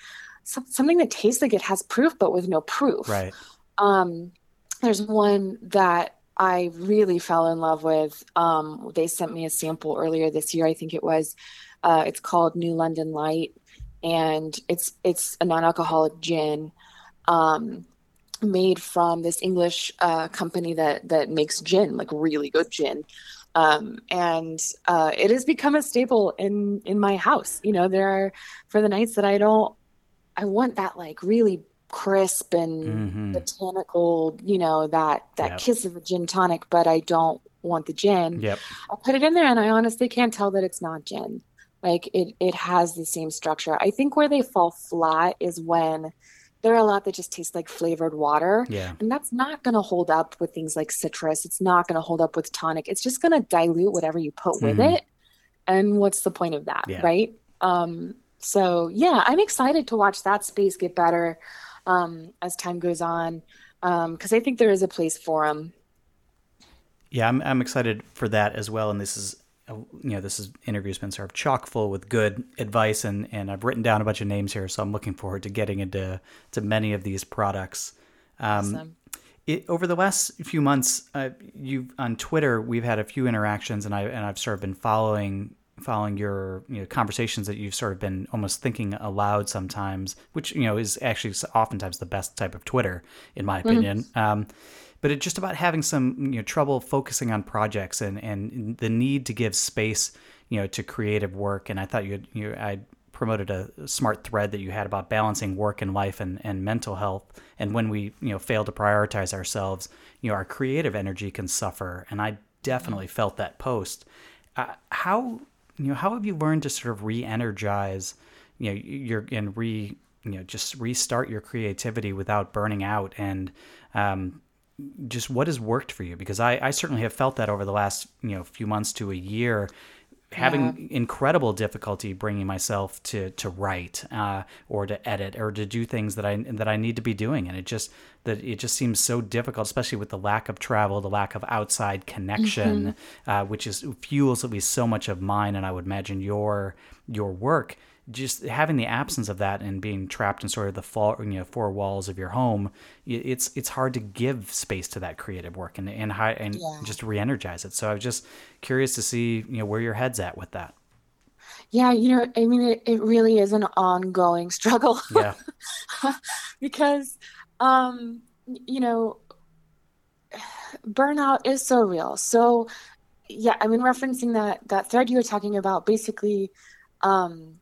something that tastes like it has proof, but with no proof. Right. Um, there's one that I really fell in love with. Um, they sent me a sample earlier this year. I think it was. Uh, it's called New London Light, and it's it's a non-alcoholic gin, um, made from this English uh, company that that makes gin, like really good gin. Um, and uh, it has become a staple in in my house. You know, there are for the nights that I don't, I want that like really crisp and Mhm. botanical, you know, that that Yep. kiss of a gin tonic, but I don't want the gin. Yep. I put it in there and I honestly can't tell that it's not gin. Like it it has the same structure. I think where they fall flat is when there are a lot that just taste like flavored water. Yeah. And that's not going to hold up with things like citrus. It's not going to hold up with tonic. It's just going to dilute whatever you put with Mhm. it. And what's the point of that, Yeah. right? Um, so yeah, I'm excited to watch that space get better um, as time goes on because I think there is a place for them. Yeah, I'm I'm excited for that as well. And this is, uh, you know, this is interview's been sort of chock full with good advice, and and I've written down a bunch of names here, so I'm looking forward to getting into to many of these products. Um, Awesome. it, over the last few months, uh, you on Twitter, we've had a few interactions, and I and I've sort of been following following your you know conversations that you've sort of been almost thinking aloud sometimes, which you know is actually oftentimes the best type of Twitter, in my opinion. Um, but it's just about having some you know trouble focusing on projects and and the need to give space you know to creative work. And I thought you you I promoted a smart thread that you had about balancing work and life and, and mental health. And when we you know fail to prioritize ourselves, you know our creative energy can suffer. And I definitely felt that post. Uh, how you know how have you learned to sort of re-energize you know your and re you know just restart your creativity without burning out? And um, just what has worked for you? Because I, I certainly have felt that over the last you know few months to a year having yeah. incredible difficulty bringing myself to to write uh, or to edit or to do things that I that I need to be doing, and it just that it just seems so difficult, especially with the lack of travel, the lack of outside connection, mm-hmm. uh, which is fuels at least so much of mine, and I would imagine your your work just having the absence of that and being trapped in sort of the four, you know, four walls of your home, it's it's hard to give space to that creative work and and high, and yeah. just re-energize it. So I was just curious to see you know where your head's at with that. Yeah, you know, I mean, it, it really is an ongoing (laughs) struggle. Yeah, (laughs) because, um, you know, burnout is so real. So, yeah, I mean, referencing that that thread you were talking about, basically, um,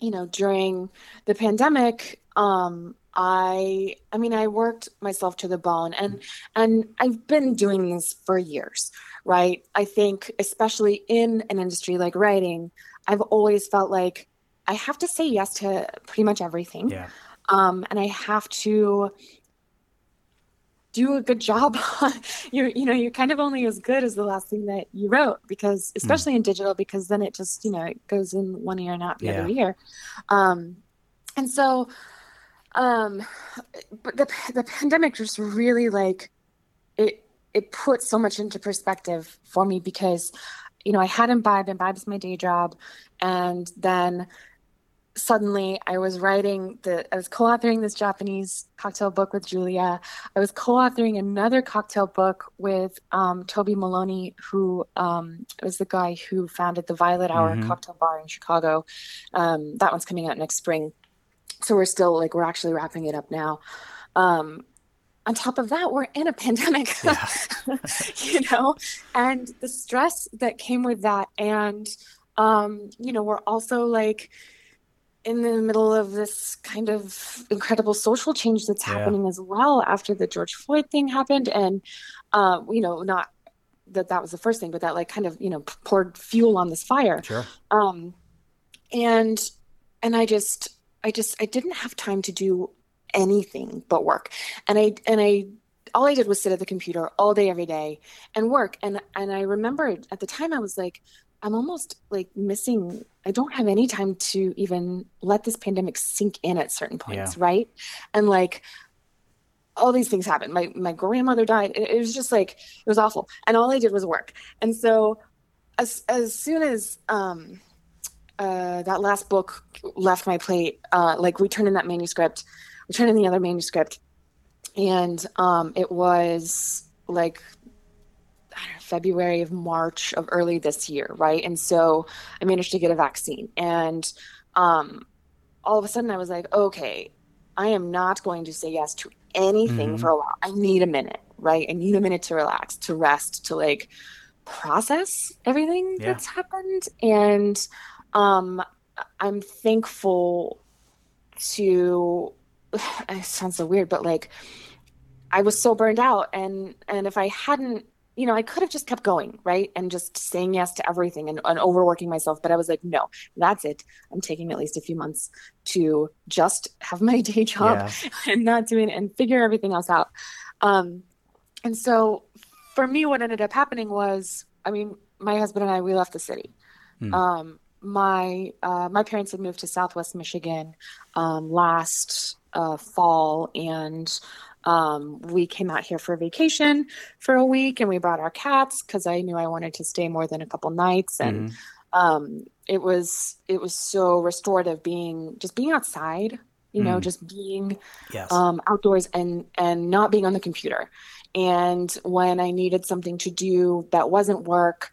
you know, during the pandemic, um, I I mean I worked myself to the bone and and I've been doing this for years, right? I think especially in an industry like writing, I've always felt like I have to say yes to pretty much everything. Yeah. Um, and I have to do a good job (laughs) you're you know you're kind of only as good as the last thing that you wrote because hmm. especially mm. in digital because then it just you know it goes in one ear and out the yeah. other ear um and so um but the the pandemic just really like it it put so much into perspective for me because you know i had imbibe imbibe is my day job and then suddenly I was writing the I was co-authoring this Japanese cocktail book with Julia. I was co-authoring another cocktail book with um, Toby Maloney, who um, was the guy who founded the Violet Hour mm-hmm. cocktail bar in Chicago. Um, that one's coming out next spring. So we're still like we're actually wrapping it up now. Um, on top of that, we're in a pandemic, yeah. (laughs) (laughs) you know, and the stress that came with that, and um, you know, we're also like in the middle of this kind of incredible social change that's yeah. happening as well after the George Floyd thing happened. And, uh, you know, not that that was the first thing, but that like kind of, you know, poured fuel on this fire. Sure. Um, and, and I just, I just, I didn't have time to do anything but work. And I, and I, all I did was sit at the computer all day, every day and work. And, and I remembered at the time I was like, I'm almost like missing. I don't have any time to even let this pandemic sink in at certain points, yeah. right? And like all these things happened. My my grandmother died. It, it, was just like it was awful, and all I did was work. And so, as as soon as um, uh, that last book left my plate, uh, like returning that manuscript, returning the other manuscript, and um, it was like February of March of early this year, right? And so I managed to get a vaccine. And um, all of a sudden I was like, okay, I am not going to say yes to anything mm-hmm. for a while. I need a minute, right? I need a minute to relax, to rest, to like process everything yeah. that's happened. And um, I'm thankful to, (sighs) it sounds so weird, but like, I was so burned out and and if I hadn't you know, I could have just kept going, right? And just saying yes to everything and, and, overworking myself. But I was like, no, that's it. I'm taking at least a few months to just have my (laughs) day job yeah. (laughs) and not doing and figure everything else out. Um, and so for me, what ended up happening was, I mean, my husband and I, we left the city. Hmm. Um, my uh, my parents had moved to Southwest Michigan um, last uh, fall, and um, we came out here for vacation for a week and we brought our cats because I knew I wanted to stay more than a couple nights. And mm-hmm. um, it was it was so restorative being just being outside, you know, mm. just being yes. um, outdoors and and not being on the computer. And when I needed something to do that wasn't work,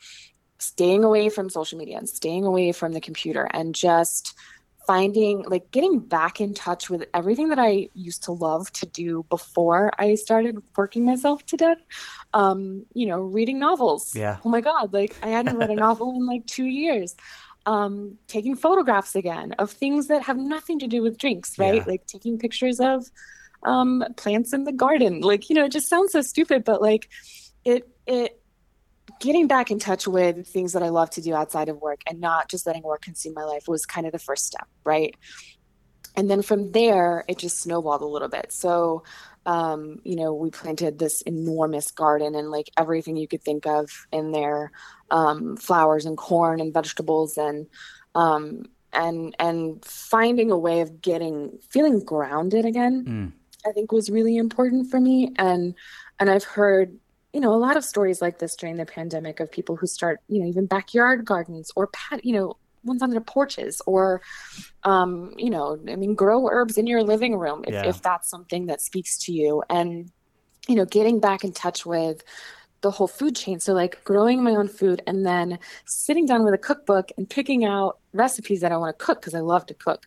staying away from social media and staying away from the computer and just finding like getting back in touch with everything that I used to love to do before I started working myself to death. Um, you know, reading novels. Yeah. Oh my God. Like I hadn't read a (laughs) novel in like two years. Um, taking photographs again of things that have nothing to do with drinks, right? Yeah. Like taking pictures of um plants in the garden. Like, you know, it just sounds so stupid, but like it it getting back in touch with things that I love to do outside of work and not just letting work consume my life was kind of the first step, right? and then from there, it just snowballed a little bit. So, um, you know, we planted this enormous garden and like everything you could think of in there, um, flowers and corn and vegetables and um, and and finding a way of getting feeling grounded again. Mm. I think was really important for me and and I've heard you know a lot of stories like this during the pandemic of people who start you know even backyard gardens or pat you know ones on their porches or um, you know i mean grow herbs in your living room if, yeah. if that's something that speaks to you. And you know getting back in touch with the whole food chain. So like growing my own food and then sitting down with a cookbook and picking out recipes that i want to cook because i love to cook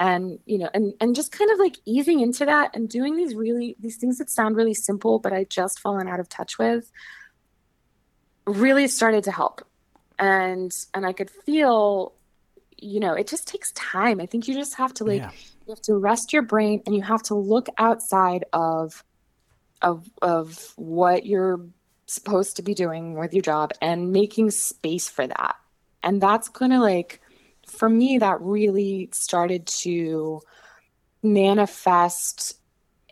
and you know and and just kind of like easing into that and doing these really these things that sound really simple but i just fallen out of touch with really started to help and and i could feel you know, it just takes time. I think you just have to like yeah. you have to rest your brain and you have to look outside of of of what you're supposed to be doing with your job and making space for that. And that's going to like for me that really started to manifest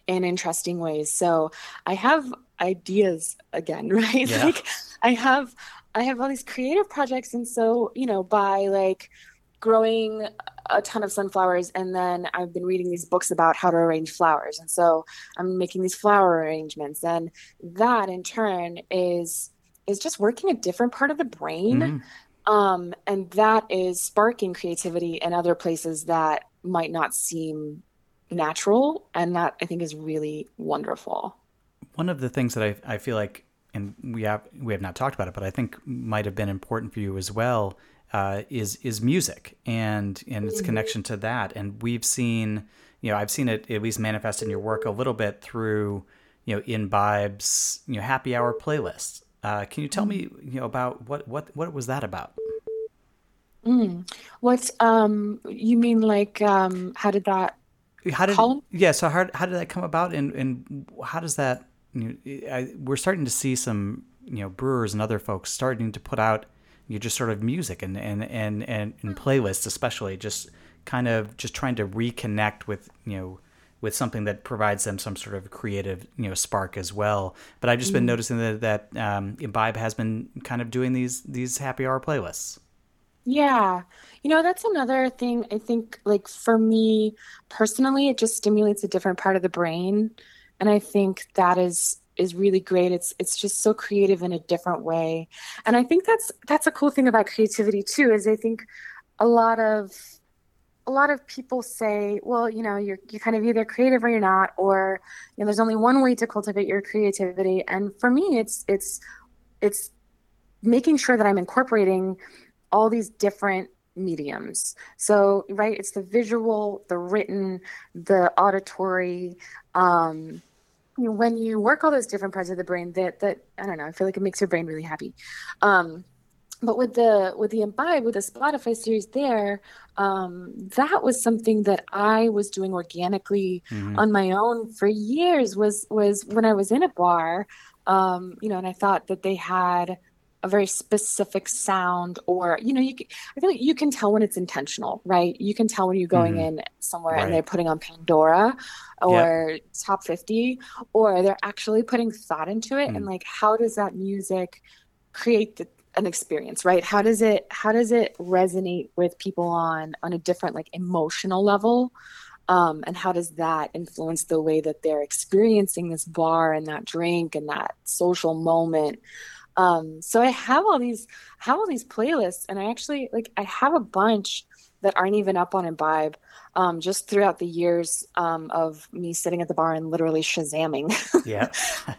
in interesting ways. So I have ideas again, (laughs) right? Yeah. Like I have I have all these creative projects and so, you know, by like growing a ton of sunflowers and then I've been reading these books about how to arrange flowers and so I'm making these flower arrangements and that in turn is is just working a different part of the brain mm-hmm. Um, and that is sparking creativity in other places that might not seem natural and that I think is really wonderful. One of the things that I, I feel like and we have we have not talked about it but I think might have been important for you as well uh, is is music and and its mm-hmm. connection to that. And we've seen, you know, I've seen it at least manifest in your work a little bit through, you know, Imbibe's you know happy hour playlists. Uh, can you tell me, you know, about what what what was that about? Mm. What um you mean like um how did that how did column? yeah so how, how did that come about and and how does that you know, I, we're starting to see some you know brewers and other folks starting to put out you know, just sort of music and and and and, and playlists especially just kind of just trying to reconnect with you know with something that provides them some sort of creative you know spark as well but i've just been mm-hmm. noticing that that um, imbibe has been kind of doing these these happy hour playlists yeah you know that's another thing i think like for me personally it just stimulates a different part of the brain and i think that is is really great. It's it's just so creative in a different way. And I think that's that's a cool thing about creativity too, is I think a lot of a lot of people say, well, you know, you're you're kind of either creative or you're not, or you know, there's only one way to cultivate your creativity. And for me, it's it's it's making sure that I'm incorporating all these different mediums. So, right, it's the visual, the written, the auditory, um, when you work all those different parts of the brain that that i don't know i feel like it makes your brain really happy um, but with the with the imbibe with the spotify series there um, that was something that i was doing organically mm-hmm. on my own for years was was when i was in a bar um, you know and i thought that they had a very specific sound or you know you can, i feel like you can tell when it's intentional right you can tell when you're going mm-hmm. in somewhere right. and they're putting on pandora or yep. top 50 or they're actually putting thought into it mm. and like how does that music create the, an experience right how does it how does it resonate with people on on a different like emotional level um, and how does that influence the way that they're experiencing this bar and that drink and that social moment um, so I have all these have all these playlists, and I actually like I have a bunch that aren't even up on Imbibe. Um, just throughout the years um, of me sitting at the bar and literally shazamming. yeah. (laughs)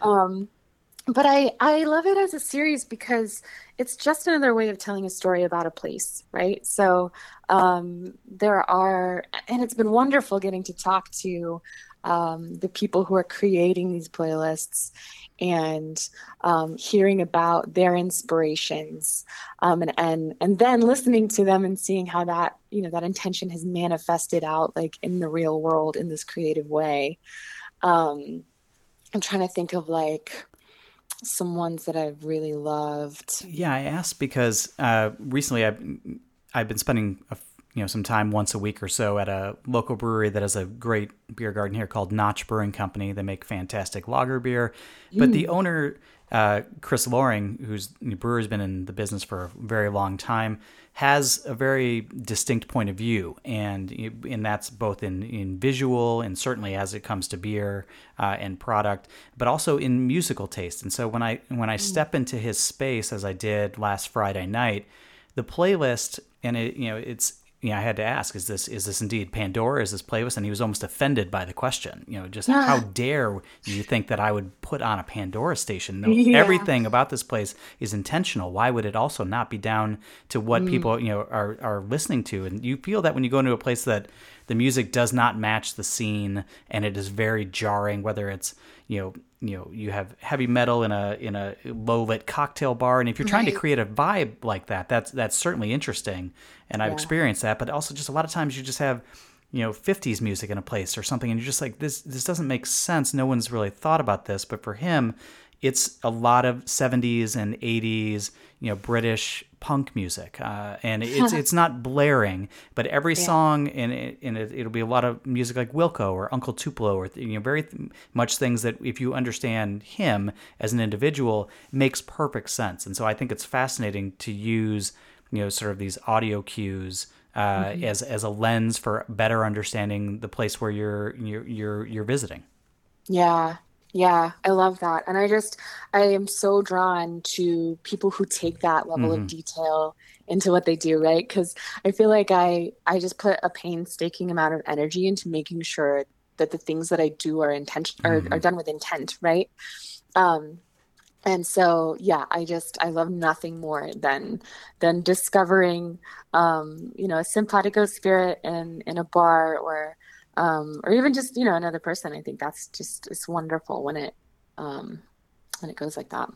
but I I love it as a series because it's just another way of telling a story about a place, right? So um, there are, and it's been wonderful getting to talk to um, the people who are creating these playlists and um, hearing about their inspirations um, and, and and then listening to them and seeing how that you know that intention has manifested out like in the real world in this creative way um, i'm trying to think of like some ones that i've really loved. Yeah i asked because uh, recently i've i've been spending a you know some time once a week or so at a local brewery that has a great beer garden here called Notch Brewing Company. They make fantastic lager beer, but the owner uh, Chris Lohring, who's the brewer's been in the business for a very long time, has a very distinct point of view, and and that's both in in visual and certainly as it comes to beer uh, and product, but also in musical taste. And so when I when I step into his space, as I did last Friday night, the playlist and it you know it's you know, I had to ask, is this is this indeed Pandora? Is this playlist? And he was almost offended by the question. You know, just Yeah. how (laughs) dare you think that I would put on a Pandora station? No, Yeah. Everything about this place is intentional. Why would it also not be down to what Mm. people you know are are listening to? And you feel that when you go into a place that the music does not match the scene and it is very jarring, whether it's you know you know you have heavy metal in a in a low lit cocktail bar. And if you're trying to create a vibe like that that's that's certainly interesting. And i've Yeah. experienced that. But also just a lot of times you just have you know 50s music in a place or something and you're just like this this doesn't make sense. No one's really thought about this. But for him it's a lot of 70s and 80s you know british punk music uh, and it's (laughs) it's not blaring but every song in it, in it it'll be a lot of music like wilco or uncle tupelo or you know very th- much things that if you understand him as an individual makes perfect sense. And so i think it's fascinating to use you know sort of these audio cues uh, as as a lens for better understanding the place where you're you're you're, you're visiting. Yeah, yeah, I love that. And I just, I am so drawn to people who take that level of detail into what they do, right? Because I feel like I, I just put a painstaking amount of energy into making sure that the things that I do are intention are, are done with intent, right? Um, and so, yeah, I just, I love nothing more than, than discovering, um, you know, a simpatico spirit in, in a bar or, um, or even just you know another person. I think that's just it's wonderful when it um, when it goes like that.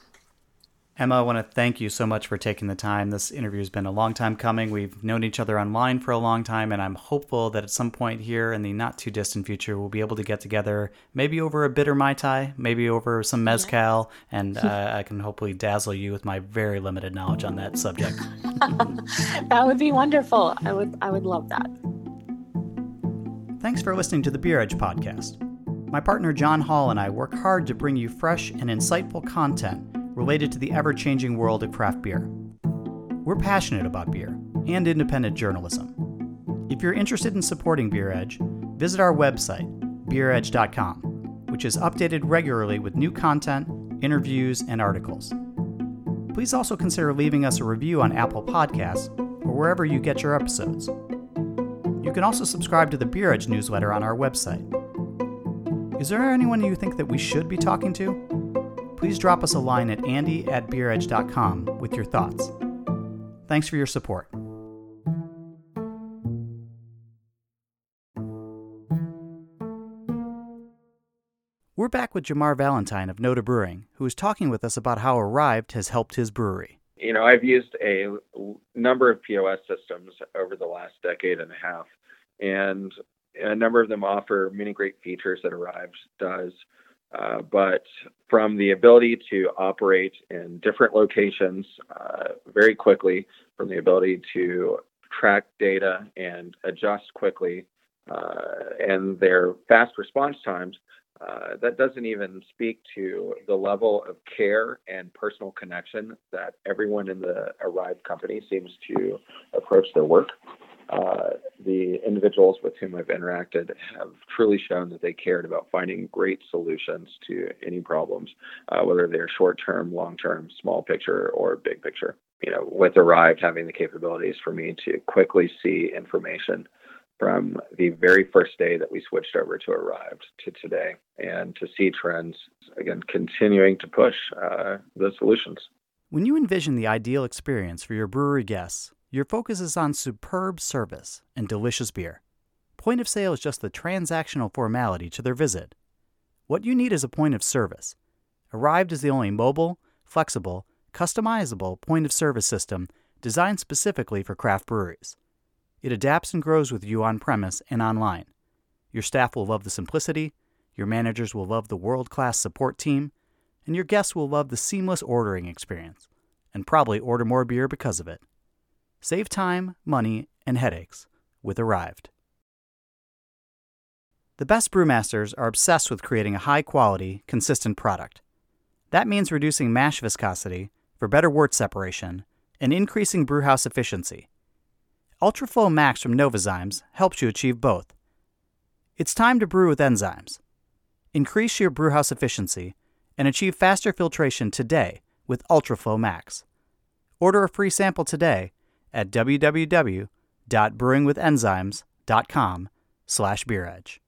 Emma, I want to thank you so much for taking the time. This interview has been a long time coming. We've known each other online for a long time, and I'm hopeful that at some point here in the not too distant future, we'll be able to get together, maybe over a bitter Mai Tai, maybe over some Mezcal, and (laughs) uh, I can hopefully dazzle you with my very limited knowledge on that subject. (laughs) That would be wonderful. I would I would love that. Thanks for listening to the Beer Edge podcast. My partner John Holl and I work hard to bring you fresh and insightful content related to the ever changing world of craft beer. We're passionate about beer and independent journalism. If you're interested in supporting Beer Edge, visit our website, beeredge.com, which is updated regularly with new content, interviews, and articles. Please also consider leaving us a review on Apple Podcasts or wherever you get your episodes. You can also subscribe to the Beer Edge newsletter on our website. Is there anyone you think that we should be talking to? Please drop us a line at andy at beeredge.com with your thoughts. Thanks for your support. We're back with Jamar Valentine of Noda Brewing, who is talking with us about how Arryved has helped his brewery. You know, I've used a number of POS systems over the last decade and a half, and a number of them offer many great features that Arryved does. Uh, but from the ability to operate in different locations uh, very quickly, from the ability to track data and adjust quickly, uh, and their fast response times, uh, that doesn't even speak to the level of care and personal connection that everyone in the Arryved company seems to approach their work. Uh, the individuals with whom I've interacted have truly shown that they cared about finding great solutions to any problems, uh, whether they're short term, long term, small picture, or big picture. You know, with Arryved having the capabilities for me to quickly see information from the very first day that we switched over to Arryved to today, and to see trends again continuing to push uh, the solutions. When you envision the ideal experience for your brewery guests, your focus is on superb service and delicious beer. Point of sale is just the transactional formality to their visit. What you need is a point of service. Arryved is the only mobile, flexible, customizable point of service system designed specifically for craft breweries. It adapts and grows with you on premise and online. Your staff will love the simplicity, your managers will love the world class support team, and your guests will love the seamless ordering experience, and probably order more beer because of it. Save time, money, and headaches with Arryved. The best brewmasters are obsessed with creating a high quality, consistent product. That means reducing mash viscosity for better wort separation and increasing brewhouse efficiency. Ultraflow Max from Novozymes helps you achieve both. It's time to brew with enzymes. Increase your brewhouse efficiency and achieve faster filtration today with Ultraflow Max. Order a free sample today at www.brewingwithenzymes.com slash beeredge.